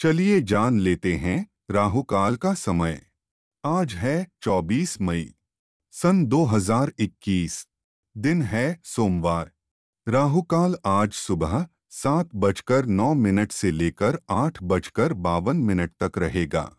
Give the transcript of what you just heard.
चलिए जान लेते हैं राहुकाल का समय। आज है 24 मई, सन 2021 दिन है सोमवार। राहुकाल आज सुबह सात बजकर नौ मिनट से लेकर आठ बजकर बावन मिनट तक रहेगा।